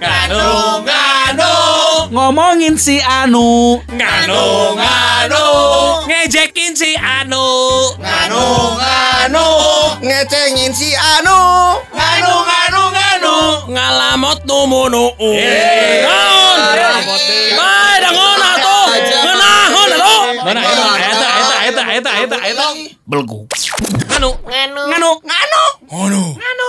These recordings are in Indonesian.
Nganu, nganu, Ngomongin si Anu. nganu, nganu, ngejekin si Anu, nganu, nganu, ngecengin si Anu. nganu, nganu, nganu, ngalamot numunu. Naon? Bae dangon atuh. Ngeunahon atuh. Mana eta eta eta eta belgu. Nganu, nganu, nganu, nganu, Ngono. nganu,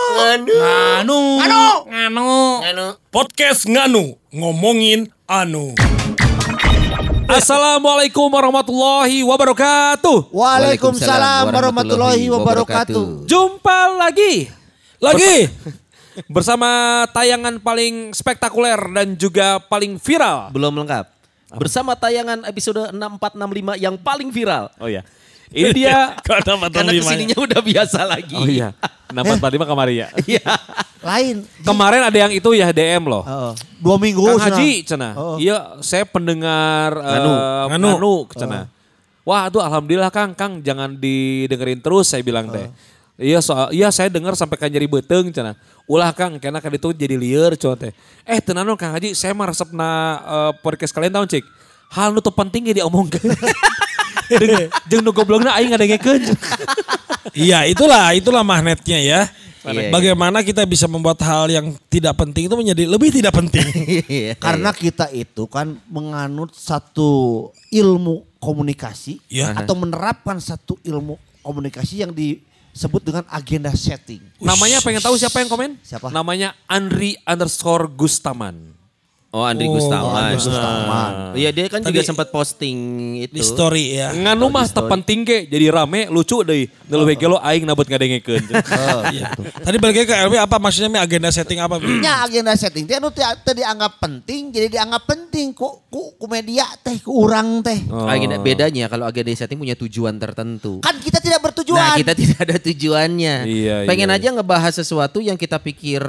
Anu. nganu, Anu. nganu. Podcast Nganu ngomongin anu. Assalamualaikum warahmatullahi wabarakatuh. Waalaikumsalam warahmatullahi wabarakatuh. Jumpa lagi Lagi. bersama tayangan paling spektakuler dan juga paling viral. belum lengkap. Bersama tayangan episode 6465 yang paling viral. Oh iya. Ini dia Karena Karena ke sininya udah biasa lagi. Oh iya. 445 kemarin ya. Iya. Lain. Kemarin ada yang itu ya DM loh. Oh, dua minggu. Kang cenah. Haji cina. Oh. Iya, saya pendengar Nganu. eh, Nganu. Nganu cina. Wah, aduh alhamdulillah Kang, Kang jangan didengerin terus saya bilang teh. Iya soal iya saya dengar sampai kan jadi beteng cina. Ulah Kang, karena kan itu jadi liar cuma teh. Eh tenan dong, Kang Haji, saya mah resepna eh, podcast kalian tahun cik. Hal nu teu penting ya diomongkeun. Jeung- nu goblokna aing ngadengekeun. Iya itulah itulah magnetnya ya. Iya, Bagaimana kita bisa membuat hal yang tidak penting itu menjadi lebih tidak penting. Iya. Karena kita itu kan menganut satu ilmu komunikasi Iya. atau menerapkan satu ilmu komunikasi yang disebut dengan agenda setting. Namanya pengen tahu siapa yang komen? Siapa? Namanya Andri underscore Gustaman. Oh Andri Oh, Gustaman. Andri Gustaman. Iya dia kan Tadi- juga sempat posting itu. Di story ya. Nganu mah tepenting ge jadi rame lucu deh. Ngeluh ge lo aing nabut ngadengekeun. Iya. Tadi balik ke LB apa maksudnya Mi? agenda setting apa? Ya agenda setting teh anu teh teh dianggap penting jadi dianggap penting ku ku, ku media teh ku urang teh. Oh. Agenda bedanya kalau agenda setting punya tujuan tertentu. Kan kita tidak bertujuan. Nah kita tidak ada tujuannya. Iya, Pengen iya. aja ngebahas sesuatu yang kita pikir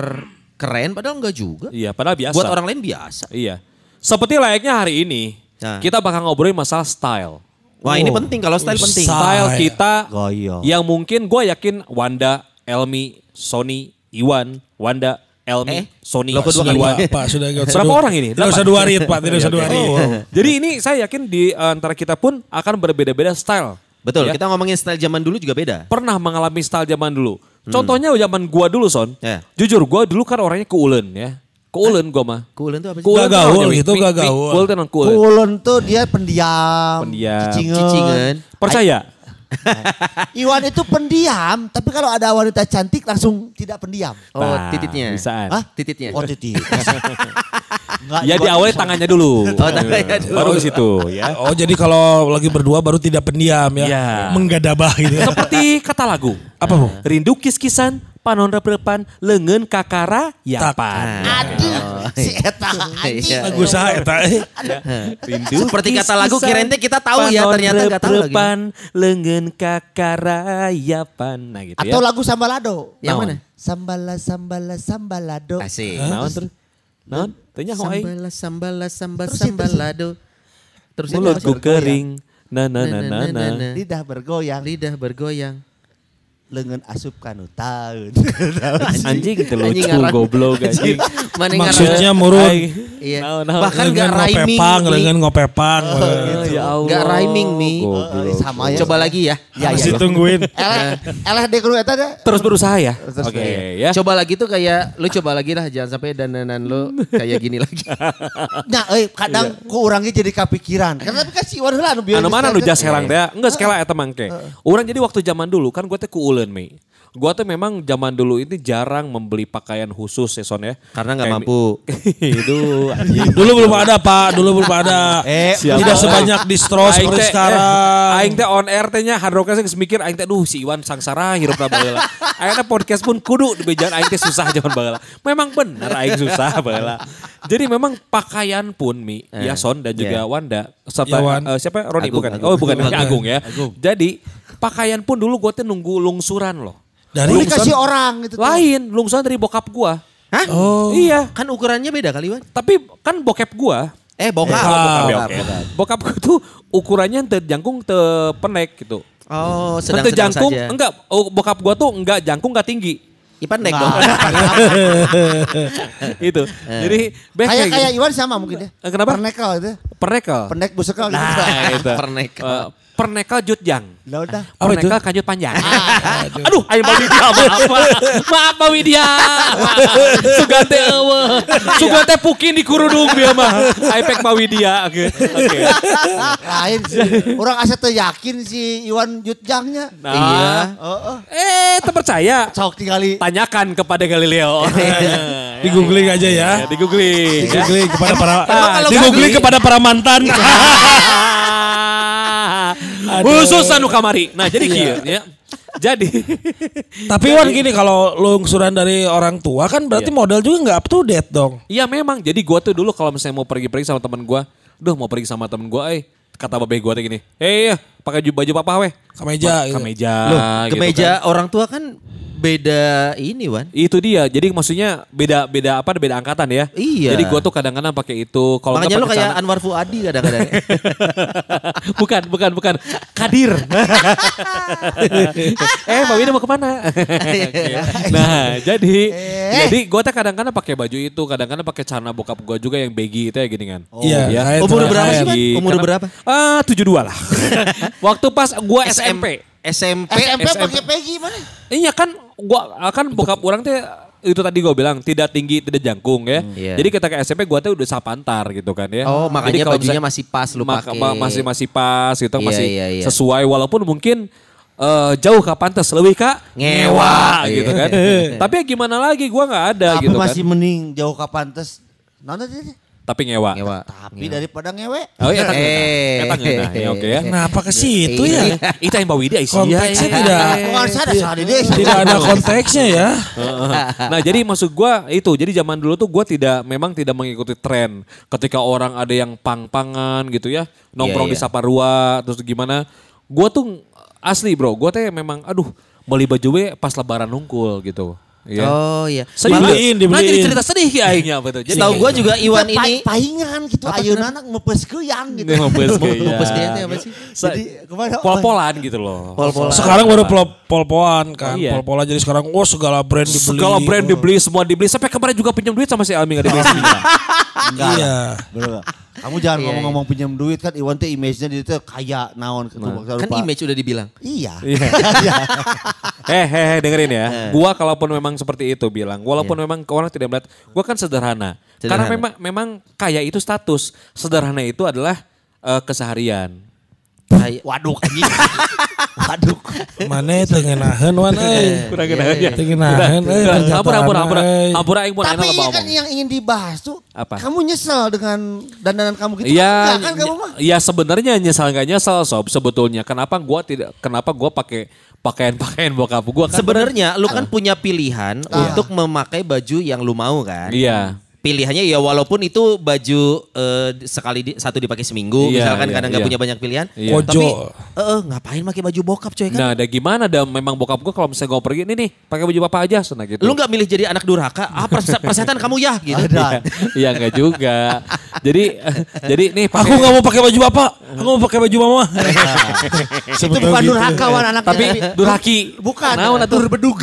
keren padahal enggak juga. Iya, padahal biasa. Buat orang lain biasa. Iya. Seperti layaknya hari ini, Nah. kita bakal ngobrolin masalah style. Wah ini penting kalau style penting. Style. Style kita Goyo. yang mungkin gue yakin Wanda, Elmi, Sony, Iwan, Wanda, Elmi, Eh, Sony, lo kedua Pak. Sudah usah Berapa orang ini? Tidak usah dua rit Pak. Tidak usah dua rit. Jadi ini saya yakin di antara kita pun akan berbeda-beda style. Betul, Ya. kita ngomongin style zaman dulu juga beda. pernah mengalami style zaman dulu. Contohnya zaman gua dulu Son. Ya. Jujur gua dulu kan orangnya keulen ya. Keulen gua mah. Keulen tuh apa sih? Keulen Gak tuh gaul gitu, Mi- gak gaul. Keulen tuh non keulen. Kulon tuh dia pendiam. Pendiam. cicingeun. Cicingan. Percaya? Iwan itu pendiam, tapi kalau ada wanita cantik langsung tidak pendiam. Oh Nah, tititnya. bisaan. Hah? Tititnya. Oh titik. Enggak, Ya Iwan- diawali tangannya dulu. Oh, tangannya dulu. Baru ke situ ya. Oh jadi kalau lagi berdua baru tidak pendiam ya. Iya. Menggadabah gitu ya. Seperti kata lagu. Apa Bu? Rindu kis-kisan, panon reprepan, lengan kakara, yapan. Aduh, si Eta anjing. Iya. Lagu saha eta eh. Rindu Seperti kata lagu, kirain teh kita tahu ya, ternyata nggak tahu lagi. lengan kakara, yapan. Nah gitu Atau ya. lagu Sambalado. Yang mana? Sambala sambala sambalado. Asik. Naon terus? Naon? Tanya kok aing. Sambala sambala sambal sambalado. Terus itu Mulutku kering. Na, na, na, na. na. Lidah bergoyang, Lidah bergoyang. Lengan asup kanu tahun. Anjing itu lucu goblok anjing. Maksudnya. Aing. Iya. Bahkan nggak Lengan rhyming. ngopepang, lengan ngopepang. Oh, ya Allah. Nggak rhyming, Mi. Goblok. Sama ya. Coba lagi ya. Ya, Harus ya, ya. ditungguin. Eleh, eleh deh kudu eta. Terus berusaha ya. Oke berusaha. ya. Coba lagi tuh kayak lu coba lagi lah jangan sampai dananan lu kayak gini lagi. Nah, euy kadang ku urangnya jadi kepikiran. Karena Iwan heula anu bieu Anu mana nu jas herang ya. deh. Enggak sekala eta mangke. Orang jadi waktu zaman dulu kan gue teh kuuleun Mei. Gue tuh memang zaman dulu ini jarang membeli pakaian khusus ya Son ya. Karena nggak mampu. Itu anjing. Dulu belum ada Pak, dulu belum ada. Eh, Siapa? Tidak sebanyak distro seperti teh, sekarang. eh, Aing teh on air tehnya hard rocknya geus mikir aing teh duh si Iwan sangsara hirup baheula. Akhirnya podcast pun kudu di bejaan aing teh susah zaman baheula. Memang bener aing susah baheula. Jadi memang pakaian pun Mi, Eh, Yason dan juga iya. Wanda serta Ya, Wan. eh, siapa Roni Agung, bukan. Agung. Oh bukan Bukan. Agung ya. Jadi pakaian pun dulu gue teh nunggu lungsuran loh. Dari Lu dikasih orang gitu tuh. Lain, lungsuran dari bokap gua. Hah? Oh. Iya, Kan ukurannya beda kali, Wan. tapi kan bokap gua Eh, bokap. Bokap. bokap, bokap, oke. bokap. Bokap gue tuh ukurannya teu jangkung teu pendek gitu. Oh, Sedang sedang-sedang jangkung, saja. enggak, oh, bokap gua tuh enggak jangkung enggak tinggi. Ipan naik dong. itu. Jadi beh Kayak kayak. Iwan sama mungkin ya. Eh, kenapa? Pernekel itu. Pernekel. Pendek busekal gitu. Nah, itu. Pernekel. Eh, pernekel jutjang. Lah udah. Apa itu? Pernekel kanjut panjang. Aduh, ayo Mbak Widya, maaf, maaf, Mbak Widya. Sugante ewe. Sugante pukin di kurudung dia mah. Aipek Mbak Widya. Oke. Oke. Lain sih. Orang asa teu yakin si Iwan Jutjangnya. Nah. Iya. Heeh. Eh, terpercaya. Sok tinggali. Tanyakan kepada Galileo. Di googling aja ya. Ya, di googling. Di googling kepada para kalau di googling kepada para mantan. Khusus anu kamari. Nah, jadi kieu ya. Jadi Tapi Wan gini kalau lungsuran dari orang tua kan berarti modal juga nggak up to date dong. Iya memang. Jadi gua tuh dulu kalau misalnya mau pergi-pergi sama teman gua, duh mau pergi sama temen gua, eh kata babe gua tuh gini, "Eh, iya, pakai ju- baju papa weh." Kemeja Pa- gitu. Kemeja. Loh, gitu kemeja kan. orang tua kan beda ini, Wan. Itu dia. Jadi maksudnya beda beda apa? Beda angkatan ya. Iya. Jadi gua tuh kadang-kadang pakai itu. Kalau Makanya pakai kayak Anwar Fuadi kadang-kadang. bukan, bukan, bukan. Kadir. eh, Mbak Wina mau ke mana? Oke. nah, jadi jadi gue tuh kadang-kadang pakai baju itu, kadang-kadang pakai celana bokap gue juga yang baggy itu ya gini kan. Iya, ya. Umur berapa sih, Umur berapa? Ah, 72 lah. Waktu pas gue SMP. SMP. SMP SMP. pakai Peggy mana? Iya kan gua kan bokap orang teh itu tadi gue bilang tidak tinggi tidak jangkung ya. Iya. Jadi kita ke SMP gua tuh udah sapantar gitu kan ya. Oh, makanya Jadi kalau bajunya misalnya- masih pas lu Maka- pakai. ma- masih masih pas gitu Iya, masih iya, iya. sesuai walaupun mungkin eh, jauh ke pantas lebih kak Ngewa. gitu kan. Tapi ya gimana lagi gua nggak ada Tapi gitu masih kan. mending jauh ke pantes. Nona. Tapi ngewa. Ngewa. Tapi daripada ngewe. Oh iya, Eh. eta ngeunah. Ya, oke ya. Kenapa ke situ ya? Itu yang Mbak Widya isi Konteksnya tidak tidak ada konteksnya ya. nah jadi maksud gua itu jadi zaman dulu tuh gua tidak memang tidak mengikuti tren ketika orang ada yang pang-pangan gitu ya nongkrong Iya, di iya. Saparua terus gimana gua tuh asli bro gua teh memang aduh beli baju we pas lebaran nungkul gitu ya Oh iya. Sedih Malah- Dibeliin, Nah, jadi cerita sedih ya akhirnya betul. Jadi Setahu gue juga Iwan ini. pahingan gitu. Ayeuna anak ngepes keuyang gitu. ngepes kayak Ngepes kayaknya itu apa sih? Jadi ke mana? pol-polan gitu loh. Pol-polan. Sekarang baru pol pol-polan kan. Iya. Pol-polan jadi sekarang wah segala brand dibeli. Segala brand dibeli, semua dibeli. Sampai kemarin juga pinjam duit sama si Almi gak dibeli. Enggak. Iya. Bener. Kamu jangan Iya, ngomong-ngomong pinjam duit kan Iwan teh image-nya dia tuh kaya naon gitu. Kan image udah dibilang. Iya. Eh, eh, eh, dengerin ya. Gua kalaupun memang seperti itu bilang, walaupun memang orang tidak melihat, gua kan sederhana. Karena memang memang kaya itu status, sederhana itu adalah eh, keseharian. Waduh anjing. Waduh. Mana tengenahan wan euy. Kurang kenal ya. Tengenahan euy. Hampura, hampura, hampura. Hampura aing pun Tapi iya kan yang ingin dibahas tuh. Apa? Kamu nyesel dengan dandanan kamu gitu. Iya, Enggak kan kamu mah. ya sebenarnya nyesal nggak nyesal sob sebetulnya. Kenapa gua tidak kenapa gua pakai pakaian-pakaian bokap gua kan Sebenarnya lu kan punya pilihan untuk memakai baju yang lu mau kan. Iya. Pilihannya ya walaupun itu baju eh, sekali di- satu dipakai seminggu Iya, misalkan iya, karena nggak iya. punya banyak pilihan. Iya. Tapi Kojo. eh, eh, ngapain pakai baju bokap coy kan? Nah, ada gimana? Ada memang bokap gua kalau misalnya gua pergi, nih nih, pakai baju bapak aja, sana gitu. Lu nggak milih jadi anak durhaka? Ah perse- persetan kamu ya gitu. Ada. Iya enggak juga. jadi jadi nih Aku nggak mau pakai baju bapak. Aku mau pakai baju mama. Itu bukan durhaka wan anaknya. tapi durhaki. bukan. Naon atuh? dur bedug.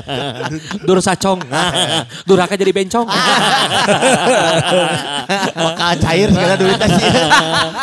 Dur sacong. Durhaka jadi bencong. Bakal cair segala duitnya sih.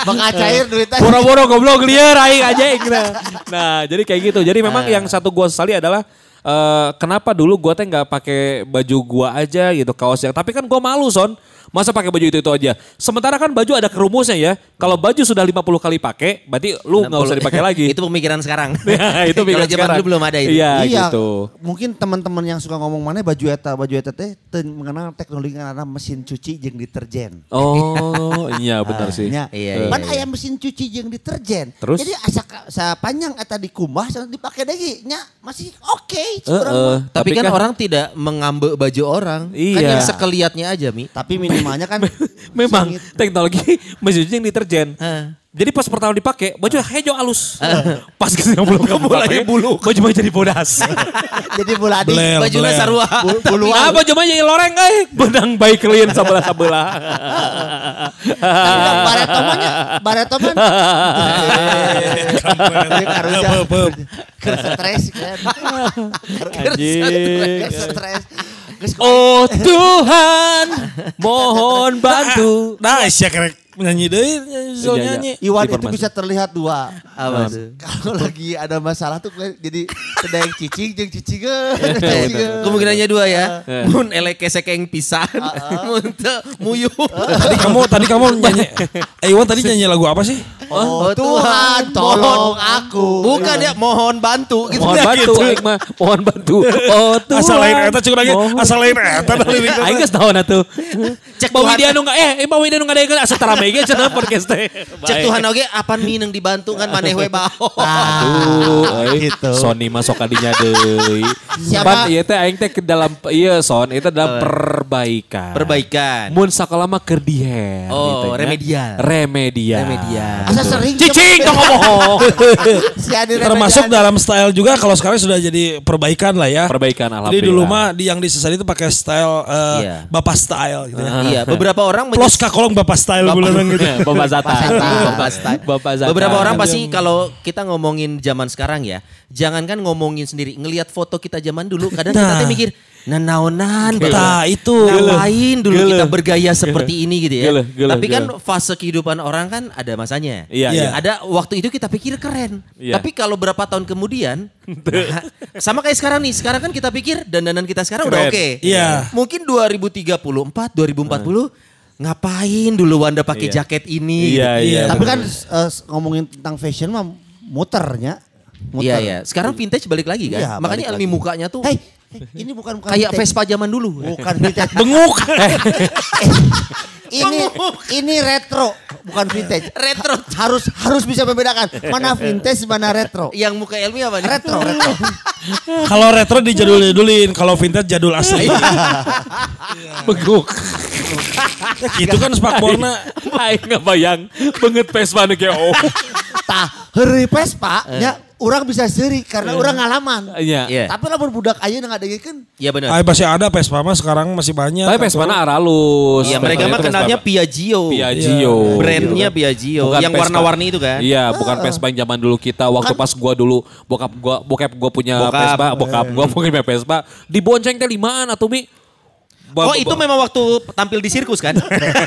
Bakal cair duitnya. Boro-boro goblok liar aing aja nah. nah, jadi kayak gitu. Jadi memang yang satu gua sesali adalah eh, kenapa dulu gua teh nggak pakai baju gua aja gitu kaos yang tapi kan gua malu son masa pakai baju itu itu aja sementara kan baju ada kerumusnya ya kalau baju sudah 50 kali pakai berarti lu nggak usah dipakai lagi itu pemikiran sekarang. Ya, itu zaman sekarang. dulu belum ada itu. Iya, Iya, gitu. mungkin teman-teman yang suka ngomong mana baju eta baju eta teh teu mengenal teknologi karena mesin cuci jeung deterjen. Oh, iya benar sih. Nya. Iya, iya, Pan iya. aya mesin cuci jeung deterjen. Terus? Jadi asa sa panjang eta dikumbah sana dipakai deui nya masih oke. Heeh. curang mah. Tapi, kan, orang tidak mengambil baju orang. Kan Iya. yang sekelihatnya aja Mi. Tapi minimalnya kan Memang sengit. teknologi mesin cuci yang deterjen. Hah. Jadi pas pertama dipakai, baju hijau halus. pas ke sini belum mulai bulu. Baju mah jadi bodas. Jadi buladi. Bajunya belel. sarua. Bu- Buluan. Ah, baju mah jadi loreng euy. Benang baik klien sabelah sabelah. Baretomannya, baretoman. Keur stres kan. Anjing. Keur stres. Oh Tuhan, mohon bantu. Nah, isya kerek nyanyi deui nyanyi Iya, so iya. nyanyi. Iwan itu bisa terlihat dua. Apa? Kalau lagi ada masalah tuh jadi sedang cicing jeung cicingeun. Kemungkinannya dua ya. Eh. Mun elek kesekeng pisan. Mun teu muyuh. Tadi kamu tadi kamu nyanyi Eh Iwan tadi nyanyi lagu apa sih? Oh, Tuhan, tolong aku. Bukan ya, mohon bantu gitu. Mohon bantu, aing mah mohon bantu. Oh Tuhan. Asal lain eta cukup lagi, mohon asal lain eta lirikna. Aing geus tahu atuh. Cek Bawi Tuhan. dia nu eh eh, bawi dia nu ngadaekeun asa tara mege cenah podcast teh. Cek Tuhan oge apan mineng dibantu kan maneh we baho. Aduh, euy. gitu. Sony mah sok kadinya deui. Siapa- ieu teh aing teh ke dalam ieu son itu dalam perbaikan. Perbaikan. Mun sakola mah keur dihen Oh, gitu nya. remedial. Remedial. Remedial. Asa sering Cicing dong ngomong. si Termasuk dalam style juga kalau sekarang sudah jadi perbaikan lah ya. Perbaikan Jadi alhamdulillah. dulu mah di yang di sesari itu pakai style eh, Iya. bapak style gitu ya. Iya, beberapa orang Plus kakolong bapak style gue bilang gitu. Bapak Zata. Bapak style. Bapak Zata. Beberapa orang pasti kalau kita ngomongin zaman sekarang ya, jangankan ngomongin sendiri, ngelihat foto kita zaman dulu, kadang kita Nah. tuh mikir, nah naonan, Nah, itu. ngapain dulu Gele. kita bergaya seperti ini gitu ya. Gele, gele, Tapi kan gele. fase kehidupan orang kan ada masanya. Iya, Iya. iya. Ada waktu itu kita pikir keren. Iya. Tapi kalau berapa tahun kemudian, nah, sama kayak sekarang nih, sekarang kan kita pikir dandanan kita sekarang udah Keren. oke. Iya. Mungkin 2034, 2040 ngapain dulu Wanda pakai Iya. jaket ini? Iya, gitu. iya. Tapi kan eh, ngomongin tentang fashion mah muternya. Muter. Iya iya. Sekarang vintage balik lagi kan. Iya, Makanya Elmi lagi. mukanya tuh Hei, ini bukan bukan kayak. Vespa zaman dulu. Bukan vintage. Benguk. ini ini retro, bukan vintage. Retro. Harus harus bisa membedakan mana vintage mana retro. Yang muka Elmi apa nih? Retro, retro. kalau retro dijadul-jadulin, kalau vintage jadul asli. Beguk. Ya gitu kan spakborna. Aing ngebayang banget Vespa nu kayak oh. Tah, heureuy Vespa nya orang bisa seuri karena orang ngalaman. Iya. Iya. Tapi lamun budak ayeuna ngadengekeun Iya benar. Ah, masih ada Vespa mah sekarang masih banyak. Tapi Vespa na aralus. Iya mereka mah kenalnya Piaggio. Piaggio. Brandnya Piaggio. Bukan yang warna-warni itu kan. Iya, bukan Vespa yang zaman dulu kita waktu pas gua dulu bokap gua bokap gua punya Bokap. Vespa, bokap gua punya Vespa, dibonceng teh limaan atuh Mi. Oh itu memang waktu tampil di sirkus kan?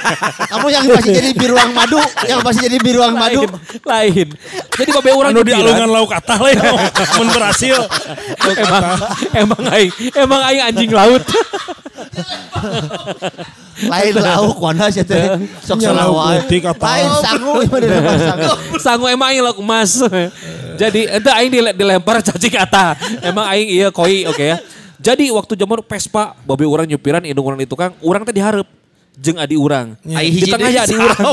Kamu yang masih jadi biruang madu, yang masih jadi biruang madu. lain, lain. Jadi babe orang Anu di alungan lauk atah lah ya. Mun berhasil. emang emang aing emang aing anjing laut. Lain lauk wana sih teh. Sok kata. Lain sangu sangu. Sangu emang aing lauk emas. Jadi itu aing dile- dilempar cacing kata. Emang aing iya koi oke ya. Jadi waktu zaman Vespa, babe orang nyupiran indung orang itu kang, orang teh diharap jeung adi urang. Ai Di tengah ya adi urang.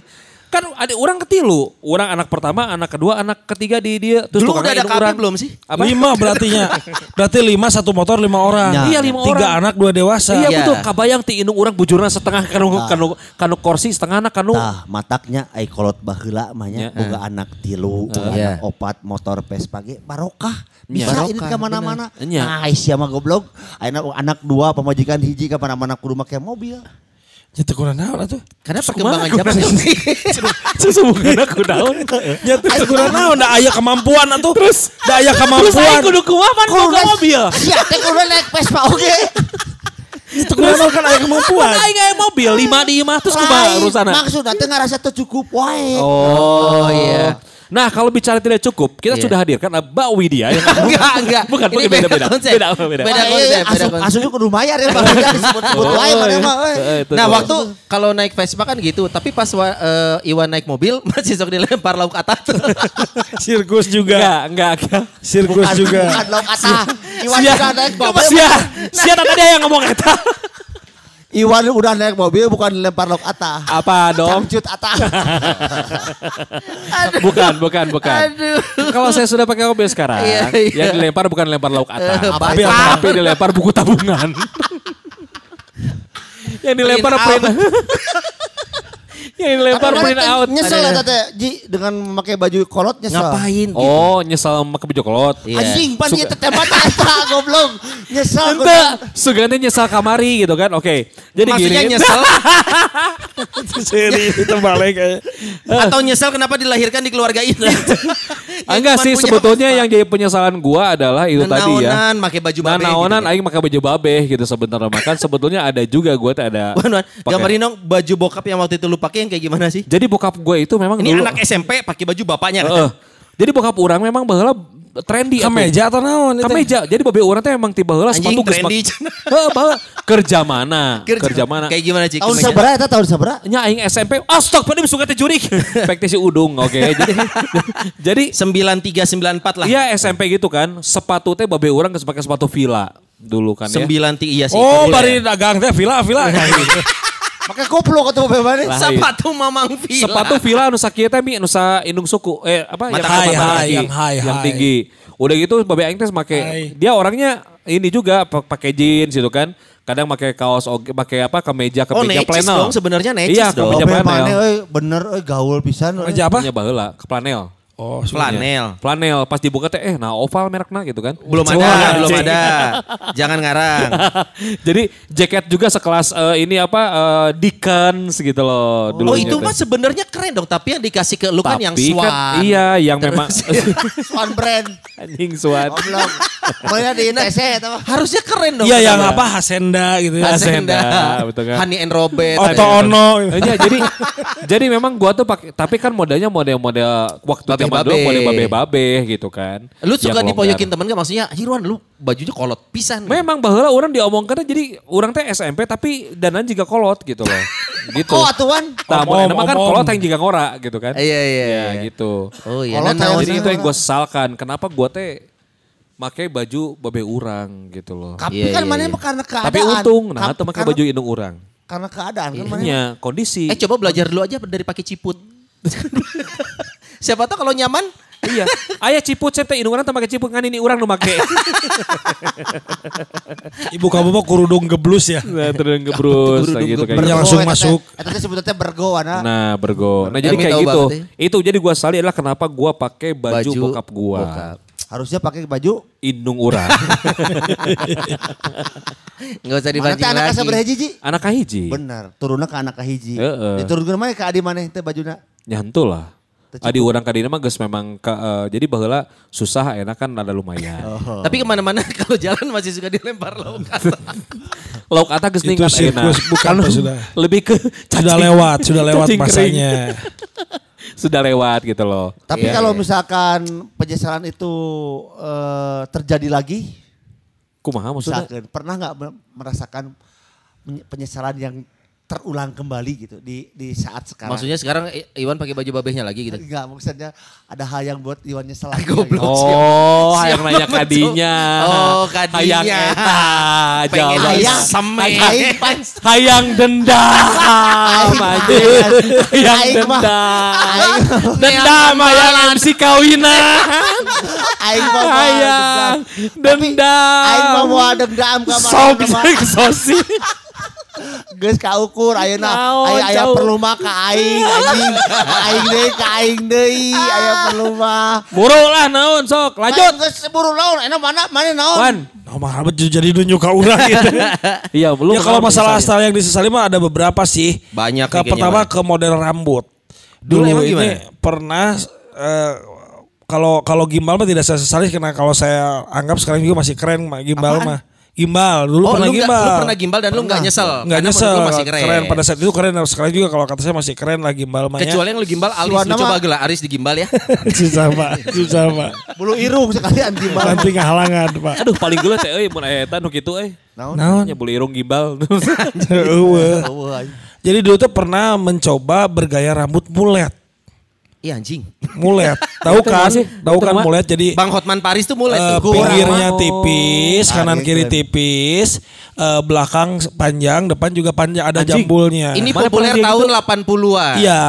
Kan adik orang ketilu, orang anak pertama, anak kedua, anak ketiga di dia. Terus Dulu udah ada urang. belum sih? Apa? Lima berartinya. Berarti lima satu motor lima orang. Ya. Iya lima Tiga orang. anak dua dewasa. Iya Iya. betul, kabayang ti indung orang bujurna setengah kanu kanu kanu kursi setengah anak kanu. Tah, mataknya ai kolot baheula mah nya Ya, boga anak tilu, boga Iya. anak opat motor Vespa ge barokah. Bisa ini ke mana-mana. Nya. Nah, sia mah goblok. Ayeuna anak dua pamajikan hiji ka mana-mana kudu make mobil. Nyata kurang naon atuh. Karena perkembangan zaman ini. Sesungguhnya aku daun. Nyata kurang naon. Da aya kemampuan atuh. Terus. Da aya Terus kemampuan. aing kudu kumaha pan boga mobil. Sia teh kudu naik Vespa oge. Nyata kurang naon kan aya kemampuan. Aing aya mobil lima di imah terus kumaha Lain, urusana. Maksudna teh ngarasa teu cukup wae. Oh iya. Nah kalau bicara tidak cukup, kita Iya. sudah hadirkan Mbak Widya. yang- Enggak, enggak. Bukan, Ini beda, beda. konsep. Beda, beda. Beda Wah, konsep, beda asup, konsep. Asupnya kudu mayar ya Bang. Disebut-sebut wae mana mah. Nah waktu kalau naik Vespa kan gitu, tapi pas eh, Iwan naik mobil masih sok dilempar lauk atas. Sirkus juga. Enggak, enggak, enggak. Sirkus Bukan- juga. Bukan lauk atah. Iwan udah naik mobil. sia, sia tadi yang ngomong eta. Iwan udah naik mobil bukan lempar lauk atah. Apa dong? Cangcut atah. Bukan, bukan, bukan. Kalau saya sudah pakai mobil sekarang, Iya, iya. yang dilempar bukan lempar lauk atas, Eh, tapi, apa? tapi dilempar buku tabungan. yang dilempar print, Yang dilempar print teh out. Nyesel ya teh Ji dengan memakai baju kolot nyesel. Ngapain gitu? Oh, nyesel make baju kolot. Iya. Anjing pan teh tempat eta goblok. Nyesel. Ente, sugante nyesal kamari gitu kan. Oke. Jadi Maksudnya gini. nyesel Seri itu balik aja. atau nyesel kenapa dilahirkan di keluarga ini? Enggak sih sebetulnya yang jadi penyesalan gua adalah itu tadi ya. Naonan, pakai baju babe. Gitu. aing pakai baju babe gitu sebenarnya. Makan sebetulnya ada juga gua tuh ada. Gambarin dong baju bokap yang waktu itu lu pakai yang kayak gimana sih? Jadi bokap gue itu memang Ini dulu. anak SMP pakai baju bapaknya kan? Heeh. Jadi bokap orang memang baheula trendy. Kemeja atau naon itu? Kemeja. Jadi babe orang teh emang tiba heula sepatu geus trendy. mak- Heeh, baheula. kerja mana? Kerja mana? Kayak gimana Cik? Tahun sabara eta tahun sabara? Nya aing SMP, astok pada suka teh jurik. Pek si udung, oke. Jadi jadi 9394 lah. iya SMP gitu kan, sepatu teh babe orang geus pakai sepatu Villa dulu kan ya. 93 iya sih. Oh, Boleh. bari dagang teh villa villa. Pakai koplo atau bagaimana? Lah, Sepatu Mamang Villa. Sepatu Villa anu sakieu teh mi anu sa indung suku eh apa Mata yang high, mata high, yang high, yang high. tinggi. Udah gitu babe aing teh make dia orangnya ini juga pa- pakai jeans gitu kan. Kadang pakai kaos oge pakai apa kemeja Oh, kemeja necis planel. dong, sebenarnya necis iya, dong. kemeja planel. euy bener euy gaul pisan. Kemeja apa? Punya baheula, ke planel. Oh, Flanel. Planel pas dibuka teh eh nah oval merekna gitu kan. Belum Wah, ada, belum ada. Jangan ngarang. Jadi jaket juga sekelas eh, ini apa eh, Dickens gitu loh Oh dulu. itu mah sebenarnya keren dong, tapi yang dikasih ke lu kan yang swan. iya yang memang Swan brand. anjing swan. Goblok. Mana di mah. Harusnya keren dong. Iya yang apa Hasenda gitu ya. Hasenda, betul kan. Honey and Robert. Oto Ono. Iya, jadi jadi memang gua tuh pakai tapi kan modelnya model-model waktu Babe-babe. model babe-babe gitu kan. Lu suka dipoyokin temen gak? Maksudnya, Hirwan lu bajunya kolot pisan. Memang baheula orang diomongkan jadi orang teh SMP tapi danan juga kolot gitu loh. gitu. Oh atuan. Nah, Om, mau om, enak kan kolot yang juga ngora gitu kan. Iya, iya, Ya, iya. gitu. Oh iya. Kolot Nah, yang nah, Jadi itu yang gue sesalkan. Kenapa gue teh pakai baju babe urang gitu loh. Tapi Iya, kan iya, mana iya. karena keadaan. Tapi untung, nah atau pakai baju indung urang. Karena keadaan kan mana. Iya, kondisi. Eh coba belajar dulu aja dari pakai ciput. Siapa tahu kalau nyaman. iya. Ayah ciput saya teh indung urang teh pakai ciput kan ini urang nu make. Ibu kamu mah kurudung geblus ya. Nah, terus Kudu kayak gitu kayak gitu. langsung masuk. Eta teh sebutnya bergo ana. Nah, bergo. Nah, jadi kayak gitu. Itu jadi gua sali adalah kenapa gua pakai baju, bokap gua. bokap. Harusnya pakai baju. Indung urang. Nggak usah dipancing teh anak lagi. sabaraha hiji Ji? Anak kahiji. Bener, turunnya ke anak kahiji. Heeh. Diturunkeun mah ke adi maneh teh bajuna. Nyantu lah. Adi orang kadina mah geus memang ka, eh, jadi baheula susah enak kan ada lumayan. Oh. Tapi ke mana-mana kalau jalan masih suka dilempar lauk Lauk ata geus ningkat enak. bukan Pak, sudah. Lebih ke Sudah cacing- lewat, sudah lewat cacing kering. masanya. Sudah lewat gitu loh. Tapi Iya, kalau iya. misalkan penyesalan itu eh, terjadi lagi, Kumaha maksudnya? misalkan pernah nggak me- merasakan penyesalan yang terulang kembali gitu di di saat sekarang? Maksudnya sekarang Iwan pakai baju babehnya lagi gitu. Enggak, maksudnya ada hal yang buat Iwan nyesel lagi. Goblok. Oh, Siap yang nanya kadinya. Oh, kadinya. Hayang eta. Pengen jawaban. hayang. Aing pan- Hayang dendam. Hayang dendam. Dendam hayang MC kawinan. Aing moal Hayang dendam. Aing moal dendam Sob sosi. Geus kaukur ayeuna Naon, aya perlu mah ka aing anjing. Aing deui ka aing deui aya perlu mah. Buru lah naon sok lanjut. Geus buru naon? Enak mana mana naon? Wan. Nah, mah jadi nunjuk ke orang gitu. Iya, belum. ya kalau masalah style yang disesali mah ada beberapa sih. Banyak Ke pertama ke model rambut. Dulu Dulu, emang ini gimana? pernah eh, kalau kalau gimbal mah tidak saya sesali karena kalau saya anggap sekarang juga masih keren mah gimbal mah. Gimbal dulu Oh, pernah lu, gimbal. lu pernah gimbal dan lu nggak nyesel? Nggak Karena nyesel, menurut lu masih keren. Pada saat itu keren, sekarang juga kalau kata saya masih keren lah gimbal mah. ya. Kecuali yang lu gimbal Alis, Suara lu coba gelah Aris digimbal ya. susah pak, susah pak. Bulu irung sekalian gimbal. Nanti ngahalangan pak. Aduh paling gila teh euy mun aya eta nu kitu euy. Naon? Naon? Nya beli irung gimbal. Jadi dulu tuh pernah mencoba bergaya rambut mulet. Iya anjing. Mulet. Tahu kan? Tahu kan mulet jadi Bang Hotman Paris tuh mulai eh, tuh. pinggirnya Oh. tipis, Ah, kanan iya, kiri keren. tipis, eh, belakang panjang, depan juga panjang ada Anjing. jambulnya. Ini Mana populer tahun gitu? 80-an. Iya,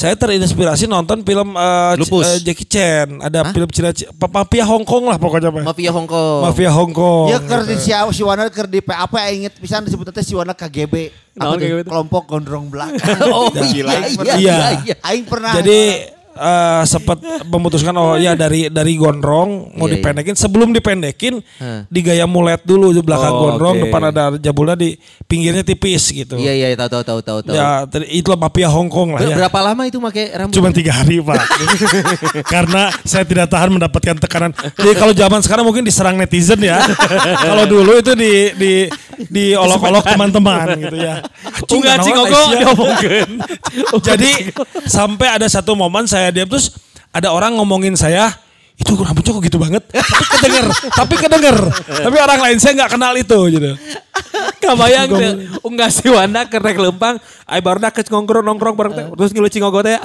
saya terinspirasi nonton film eh, Lupus. eh, Jackie Chan. Ada film Cina Mafia Hong Kong lah pokoknya. Mah. Mafia Hong Kong. Mafia Hong Kong. Ya ker di si, si Wana ker di PAP aing inget pisan disebut teh si Wana KGB. Apa? KGB? Kelompok gondrong belakang. Oh iya, iya, Iya. iya. Aing pernah Jadi eh, sempat memutuskan oh ya dari dari gondrong mau Iya, iya. dipendekin sebelum dipendekin Hah. di gaya mulet dulu di belakang Oh, gondrong oke. depan ada jabulnya di pinggirnya tipis gitu. Iya iya tahu tahu tahu tahu tahu. Ya itulah mafia Hong Kong lah Ber- ya. Berapa lama itu pakai rambut? Cuma tiga hari pak. Karena saya tidak tahan mendapatkan tekanan. Jadi kalau zaman sekarang mungkin diserang netizen ya. kalau dulu itu di di diolok-olok teman-teman gitu ya. Acing, Unggah cing naon, ogo Aisyah. diomongkeun. Jadi sampai ada satu momen saya diam terus ada orang ngomongin saya itu rambutnya kok gitu banget. Tapi kedenger, tapi kedenger. Tapi orang lain saya nggak kenal itu gitu. Kabayang teh unggah si Wanda kerek lempang, ai baru dak nongkrong nongkrong bareng teh. Terus ngelucing ogo teh.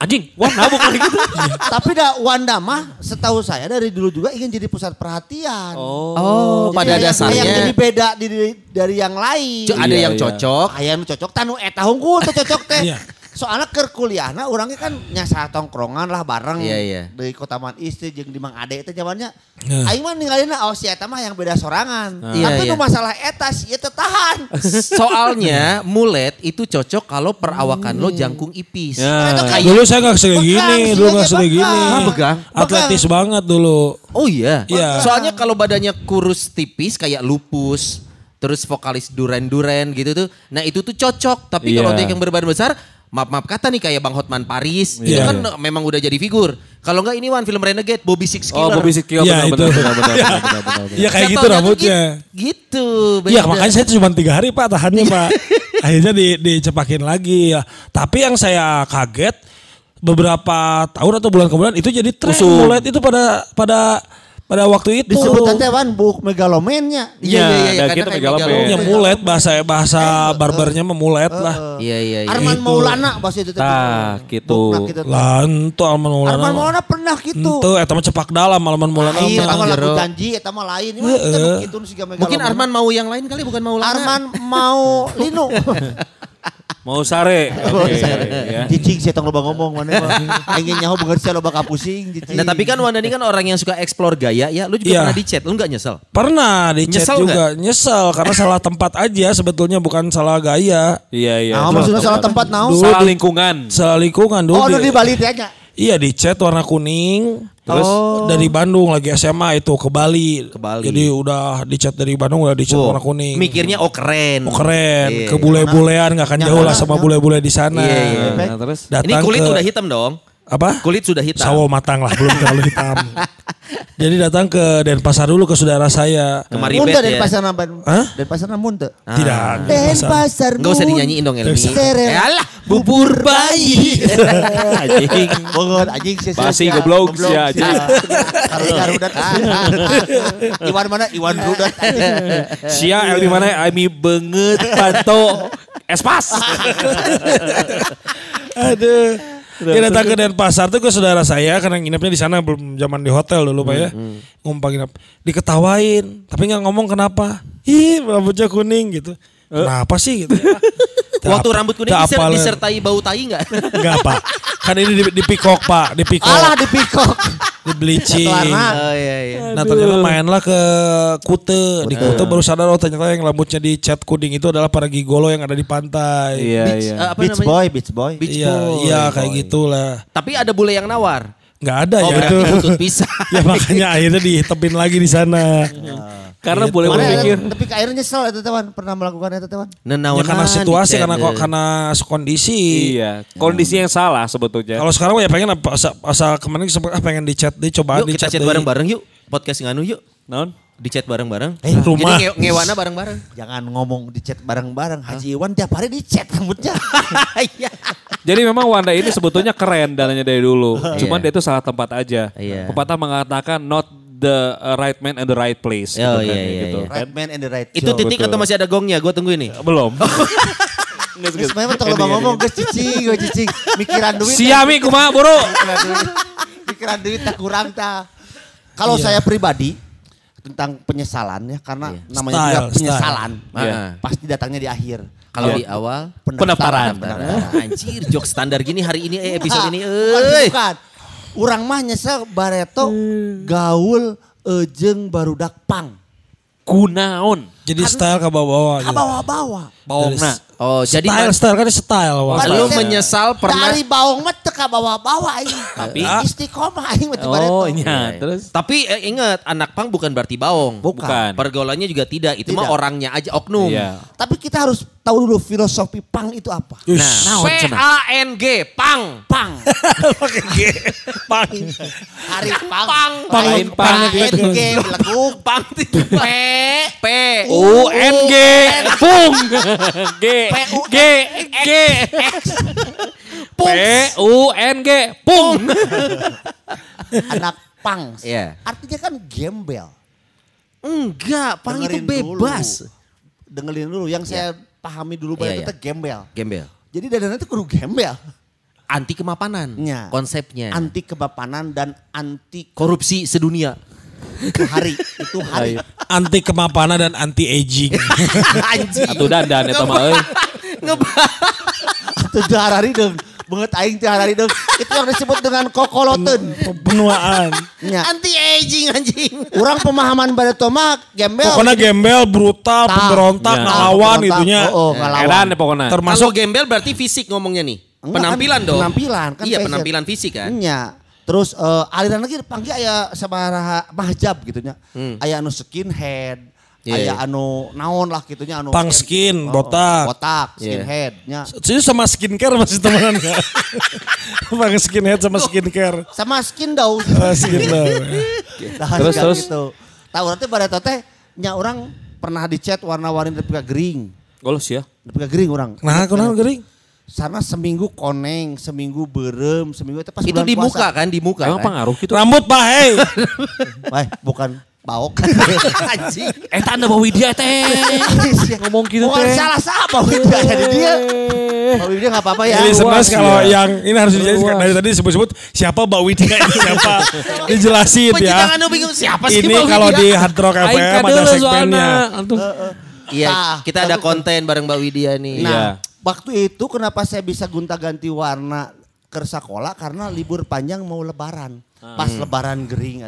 Anjing, wah nabuk lagi gitu. Tapi dah Wanda mah setahu saya dari dulu juga ingin jadi pusat perhatian. Oh, Jadi pada dasarnya. kayak jadi beda dari, dari yang lain. Cuk, ada Iya, yang iya. cocok. Aya nu cocok tanu eta hungkul teu cocok teh. Iya. Soalnya keur kuliahna orangnya kan nyasar tongkrongan lah bareng Iya, iya. di Kota Man Istri jeung di Mang Ade itu zamannya. Nah. Aing mah ninggalina oh si eta mah yang beda sorangan. Iya, Tapi iya. nu masalah eta si eta tahan. Soalnya mulet itu cocok kalau perawakan lo jangkung ipis. Ya. Itu kayak Dulu saya nggak segini gini, dulu nggak segini gini. begang. Ah, begang? Atletis banget dulu. Oh iya. Iya. Soalnya kalau badannya kurus tipis kayak lupus, terus vokalis duren-duren gitu tuh. Nah itu tuh cocok. Tapi kalau Iya. dia yang berbadan besar, maaf-maaf kata nih kayak Bang Hotman Paris, itu Iya. kan memang udah jadi figur. Kalau enggak ini one film Renegade, Bobby Six Oh, Killer. Bobby Sikio Iya, benar itu. benar benar benar benar benar benar. Iya kayak gitu rambutnya. Gitu. gitu Iya makanya saya cuma tiga hari pak tahannya pak. Akhirnya di, dicepakin lagi ya. Tapi yang saya kaget beberapa tahun atau bulan kemudian itu jadi tren mulet itu pada pada pada waktu itu. disebut teh wan buk megalomennya. Iya, iya, iya, karena kita kayak megalomen. megalomen. Ya mulet bahasa bahasa barbarnya memulet lah. Iya iya iya. Arman Gitu. Maulana bahasa itu. Tah, gitu. Gitu. Lah ento Alman Maulana. Arman Maulana pernah gitu. Ento eta mah cepak dalam Alman Maulana. Iya, mah. eta mah lagu janji, eta mah lain. Megalomen. Mungkin Arman mau yang lain kali bukan mau Lana. Arman mau Lino. Mau sare. Oke, ya. Cicing saya tong loba ngomong mana mah. Aing nyaho beungeut saya loba kapusing cicing. Nah tapi kan Wanda ini kan orang yang suka explore gaya ya. Lu juga Iya. pernah di chat, lu gak nyesel? Pernah di chat Nyesel juga. Nyesel karena salah tempat aja sebetulnya bukan salah gaya. Iya iya. Nah, maksudnya salah tempat naon? Dulu Salah lingkungan. Salah lingkungan dulu. Oh, udah di- di Bali teh nya. Iya di chat warna kuning. Terus dari Bandung lagi SMA itu ke Bali. Ke Bali. Jadi udah di chat dari Bandung udah di chat Oh, warna kuning. Mikirnya oh keren. Oh keren. Iya. Ke bule-bulean gak akan jauh lah sama bule-bule di sana. Iya, iya. Nah, terus Ini Datang kulit ke- udah hitam dong. Apa? Kulit sudah hitam. Sawo matang lah belum terlalu hitam. Jadi datang ke Denpasar dulu ke saudara saya. Kemari Munte ya. pasar nampan. Hah? Dari pasar munte. Tidak. Den Denpasar. pasar Enggak usah dinyanyiin dong Elmi. Eh, alah, bubur bayi. anjing. Banget anjing sih. Basi goblok sih, anjing. Karena rudat. Iwan mana? Iwan rudat. Sia Elmi mana Elmi banget panto espas. Aduh. Dia datang ke Denpasar tuh ke saudara saya karena nginepnya di sana belum zaman di hotel dulu pak ya. Ngumpang nginep. Diketawain tapi nggak ngomong kenapa. Ih rambutnya kuning gitu. Kenapa sih gitu. Waktu rambut kuning diser- disertai bau tai enggak? Enggak pak. Kan ini di, di pikok pak. Di pikok. Alah di pikok. Di bleaching. Oh iya iya. Nah ternyata mainlah ke Kute. Di Kute baru sadar oh ternyata yang rambutnya dicat kuning itu adalah para gigolo yang ada di pantai. Iya Beach, iya. eh, apa Beach namanya? boy, beach boy. Beach Iya, boy. iya kayak gitulah. Tapi ada bule yang nawar. Nggak ada Oh ya berarti itu. pisah. ya makanya akhirnya dihitepin lagi di sana. Karena boleh Mana berpikir. tapi akhirnya nyesel itu teman pernah melakukan itu teman. Nah, Ya karena situasi karena kok karena kondisi. Iya, kondisi yang salah sebetulnya. Kalau sekarang ya pengen apa asa, asa kemarin sempat ah, pengen di chat deh coba Yuk di kita chat bareng-bareng yuk. Podcast nganu yuk. Non? Di chat bareng-bareng. Eh, rumah. Jadi nge- ngewana bareng-bareng. Jangan ngomong di chat bareng-bareng. Haji Iwan tiap hari di chat rambutnya. Iya. Jadi memang Wanda ini sebetulnya keren dananya dari dulu. Cuman Iya. dia itu salah tempat aja. Iya. Pepatah mengatakan not the uh, right man and the right place. Oh, gitu kan, iya, kayak iya, gitu. iya. right man and the right Itu job. titik atau masih ada gongnya? Gue tunggu ini. Belum. Geus mah tong loba ngomong geus cicing, geus cicing. Mikiran duit. Siami kumaha buru. Mikiran duit. Mikiran duit tak kurang tak. Kalau saya pribadi, tentang penyesalan ya karena Iya. namanya Style, juga style. penyesalan. Iya. Pasti datangnya di akhir. Kalau Iya. di awal Pendaftaran. pendaftaran. Anjir, jok standar gini hari ini eh episode ini. Bukan. Urang mah nyesel bareto Hmm. gaul ejeng barudak pang. Kunaon. Jadi style ke bawah-bawah gitu. Bawa-bawa. Bawongna. Oh, jadi Style, style kan style. Wah. Lu menyesal pernah- Dari bawang mah teka bawa-bawa aing. Tapi istiqomah aing mah teu bareto. Oh, iya. Iya. Terus Tapi eh, ingat anak pang bukan berarti baong. Bukan. Pergaulannya juga tidak. Itu mah Tidak. orangnya aja oknum. Iya. Tapi kita harus tahu dulu filosofi pang itu apa. Nah, P A N G pang. Pang. Pakai G. Pang. Hari pang. Pang. Pang. Lain Pang. PNG belenggu. Pang P. P U N G Pung G G G P U N G Pung Anak pang. Iya. Artinya kan gembel. Enggak, pang itu bebas. Dengerin dulu. Yang saya pahami dulu Iya, bareto iya. gembel. Gembel. Jadi dadana itu kudu gembel. Anti kemapanan. Nya. Konsepnya. Anti kebapanan dan anti Korupsi sedunia. itu hari. Itu hari. Anti kemapanan dan anti aging. Anjing. Atuh dandan eta mah euy Itu hari deung. Banget aing teh hari deung. Itu yang disebut dengan kokoloten. Penuaan. Anti aging anjing. Orang pemahaman bareto mah gembel. Pokoknya gembel, brutal, pemberontak, Ya. ngelawan itunya. Oh, oh, ngelawan. Edan deh pokoknya Termasuk gembel berarti fisik ngomongnya nih. Enggak, penampilan kan, dong. penampilan, kan Iya, fashion. penampilan fisik kan. Nya. Terus eh, aliran lagi panggil aya sabaraha mahjab gitu nya. Hmm. Aya anu skinhead, Iya, aya iya. anu naon lah gitu nya anu Punk skin, botak. Botak, Iya. skinhead nya. Jadi sama skincare masih temenan ya. Pakai skinhead sama skincare. Sama skin daun. Ah, skin lah. Nah, Terus, terus? gitu. Tahu nanti bareto teh nya orang pernah dicat warna-warni tapi ka gering. Golus ya Tapi gering orang. Nah, kenapa gering? Sana seminggu koneng, seminggu berem, seminggu itu pas Itu bulan di muka kan, di muka Emang kan. pengaruh gitu Rambut pak, hei. Wah, bukan baok. Anjing. Eta anda bawa dia teh Ngomong gitu Bukan teh salah siapa itu ada dia. Mbak Widya nggak apa-apa ya. Jadi sebenarnya kalau ya. yang ini harus dijelasin Luas. dari tadi disebut-sebut siapa Mbak Widya ini siapa dijelasin ya. jangan lu bingung siapa sih Ini kalau Widya? di Hard Rock FM ada segmennya. Iya, Nah, kita ada konten bareng Mbak Widya nih. Nah, Iya. waktu itu kenapa saya bisa gonta-ganti warna ke sekolah karena libur panjang mau lebaran. Pas lebaran gering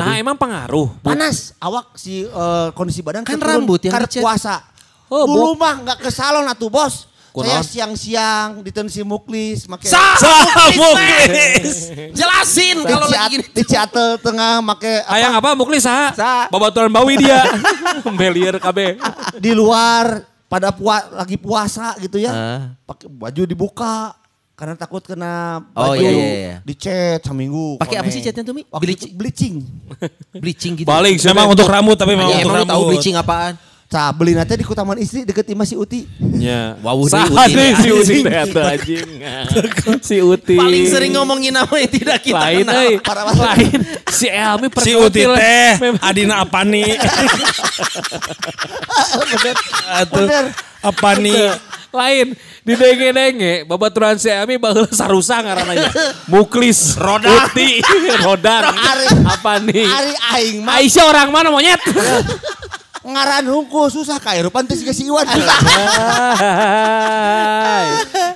atuh. Nah emang pengaruh Panas, awak si eh, kondisi badan Kan keturun rambut yang puasa. Oh, Dulu mah nggak ke salon atuh bos. Saya Kunaon? siang-siang di si Muklis make Sah, Sah, Muklis. Jelasin kalau lagi gini. di Ciatel tengah make apa, Ayang apa Muklis saha? Saha? Babaturan Bawi dia. Belier KB. di luar pada pua, lagi puasa gitu ya. Ah. Pakai baju dibuka karena takut kena Oh, baju iya, iya, iya. dicet seminggu. Pakai apa sih catnya tuh, Mi? Waktu Bleach- itu bleaching. Bleaching gitu. Balik Memang untuk rambut tapi memang Ya, untuk emang lu tahu rambut. bleaching apaan? Nah, beli nanti di Kutaman Istri deket Ima si Uti. Ya. Deh Uti nih, si Uti atuh anjing. Si Uti. Paling sering ngomongin nama yang tidak kita lain kenal. Parah banget. Lain. Si Elmi Si Uti teh. Adina apa nih? Bener. Bener. apa nih? Lain di denge-denge babaturan si Elmi baheula sarusa ngaranna Muklis, Rodan. Uti, Rodan. Apa nih? Ari aing mah Aisyah orang mana monyet? ngaran hungkul susah kayak rupan teh siga si Iwan.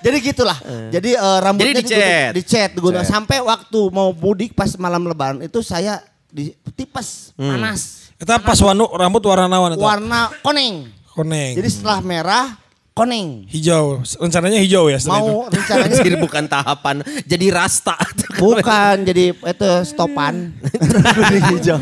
Jadi gitulah. Jadi eh, rambutnya Jadi dicet. dicet. Cet. sampai waktu mau mudik pas malam lebaran itu saya di tipes panas. Kita pas wanu rambut warna nawan itu. Warna koneng. Koneng. Jadi setelah merah koneng. hijau. Rencananya hijau ya setelah itu. Mau rencananya Anjir bukan tahapan. Jadi rasta. Bukan jadi itu stopan hijau.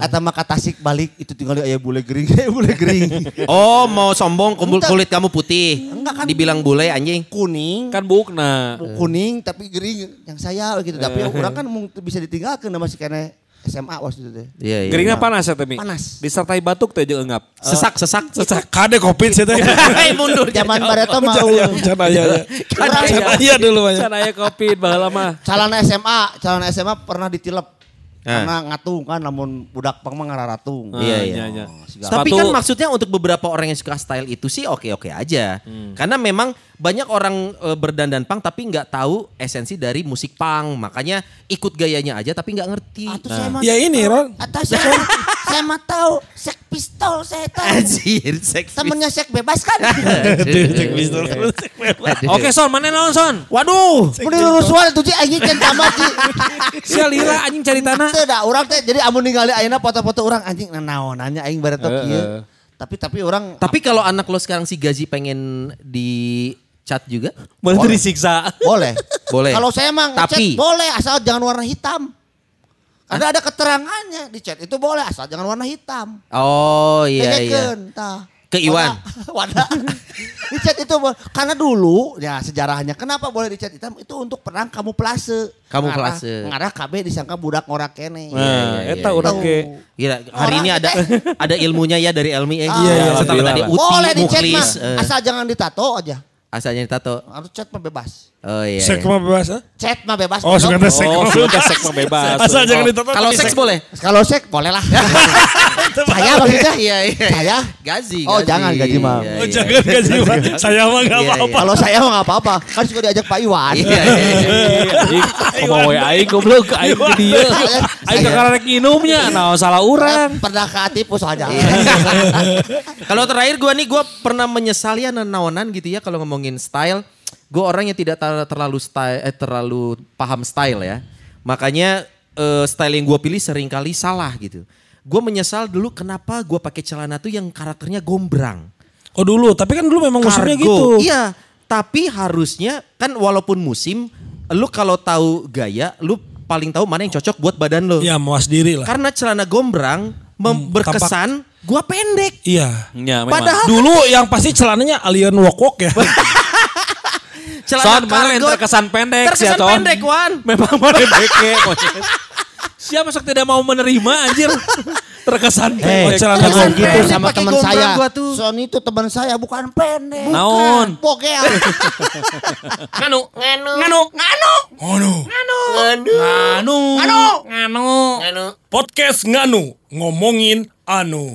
Atau maka tasik balik itu tinggal aya bule gering, aya bule gering. Oh mau sombong kumpul kulit kamu putih. Enggak kan. Dibilang bule anjing. Kuning, kan bukna. kuning tapi gering yang saya gitu. Tapi orang kan mau bisa ditinggalkan sama si kene SMA waktu itu. Iya iya. Geringnya panas ya Temi? Panas. Disertai batuk teh jeung enggap. Sesak sesak sesak. Kade covid sih teh. Hei mundur. Zaman jauh. Barreto mau Iya, bencana ya. Orang Bencana ya dulu banyak. Can aya covid baheula mah. calon SMA, calon SMA pernah ditilep. Ah. Karena ngatung kan namun budak pang mah ngararatung. Iya, Ah, iya. iya. Tapi kan maksudnya untuk beberapa orang yang suka style itu sih oke-oke aja. Karena memang banyak orang e, berdandan punk tapi nggak tahu esensi dari musik punk. Makanya ikut gayanya aja tapi nggak ngerti. Atuh saya mah Ya ini Ron. atas saya, Saya mah tahu sek pistol saya tahu. Anjir, seks. Temennya sek bebas kan? Cek pistol terus. cek bebas. Oke son, mana naon son? Waduh, mending lulus suara tuh Ci anjing can tamat Ci. Sia lila anjing cari tanah. Teu da urang teh jadi amun ningali ayeuna foto-foto urang anjing nah naonannya aing baretok Heeh. kieu. Tapi tapi orang Tapi kalau anak lo sekarang si Gazi pengen di chat juga? Boleh tuh disiksa. boleh. Boleh. Kalau saya mah Tapi- ngechat boleh asal jangan warna hitam. Ada ada keterangannya di chat itu boleh asal jangan warna hitam. Oh iya iya. Tah. Ke Iwan. Wadah. di chat itu karena dulu ya sejarahnya kenapa boleh di chat hitam itu untuk perang kamuflase. Kamuflase. Ngarah KB disangka budak ngorak kene. Nah, iya, eta iya, urang iya. ge. Gila, hari Orang ini ada ada ilmunya ya dari Elmi eh. Ah, iya, iya. Setelah tadi. Uti, boleh di chat mah Muklis, eh, asal jangan ditato aja. Asalnya ditato. Harus chat mah bebas. Oh iya. Sek iya. mah bebas ha? Chat mah bebas. Oh, suka sek. Oh, sudah sek mah bebas. Asal jangan Oh, ditato. Kalau seks boleh? Kalau sek boleh lah. Saya maksudnya. Iya iya. Saya? Gazi. Oh, jangan gaji, Mam. Iya, Oh iya. jangan gaji Pak. Saya mah gak Iya, iya. apa-apa. Kalau saya mah nggak apa-apa. Kan suka diajak Pak Iwan. Iya, iya, iya. Ngomong we aing goblok aing ke dieu. Aing ke karek nginumnya, nah salah Saya urang. pernah ke tipu soalnya. Iya. Kalau terakhir gua nih gua pernah menyesali ya naonan gitu ya kalau ngomongin style. Gue orang yang tidak ter- terlalu style eh, terlalu paham style ya. Makanya eh, style yang gue pilih sering kali salah gitu. Gue menyesal dulu kenapa gue pakai celana tuh yang karakternya gombrang. Oh dulu, tapi kan dulu memang musimnya gitu. Iya, tapi harusnya kan walaupun musim, lu kalau tahu gaya, lu paling tahu mana yang cocok buat badan lu. Iya, mawas diri lah. Karena celana gombrang mem- Hmm, berkesan gua pendek. Iya. Ya, memang. Padahal Dulu yang pasti celananya alien wok-wok ya. celana Son, mana yang kargo terkesan pendek sih, terkesan Ton? pendek, Wan. Memang mana beke. Siapa sok tidak mau menerima anjir. Terkesan Eh, Oh, celana gombrang. gitu sama teman gombrang saya. gua tuh. Sony itu teman saya bukan pendek. Naon? Bogel. Nganu, nganu, nganu, nganu, nganu, nganu, Anu. nganu, Anu. nganu. Podcast Nganu ngomongin anu.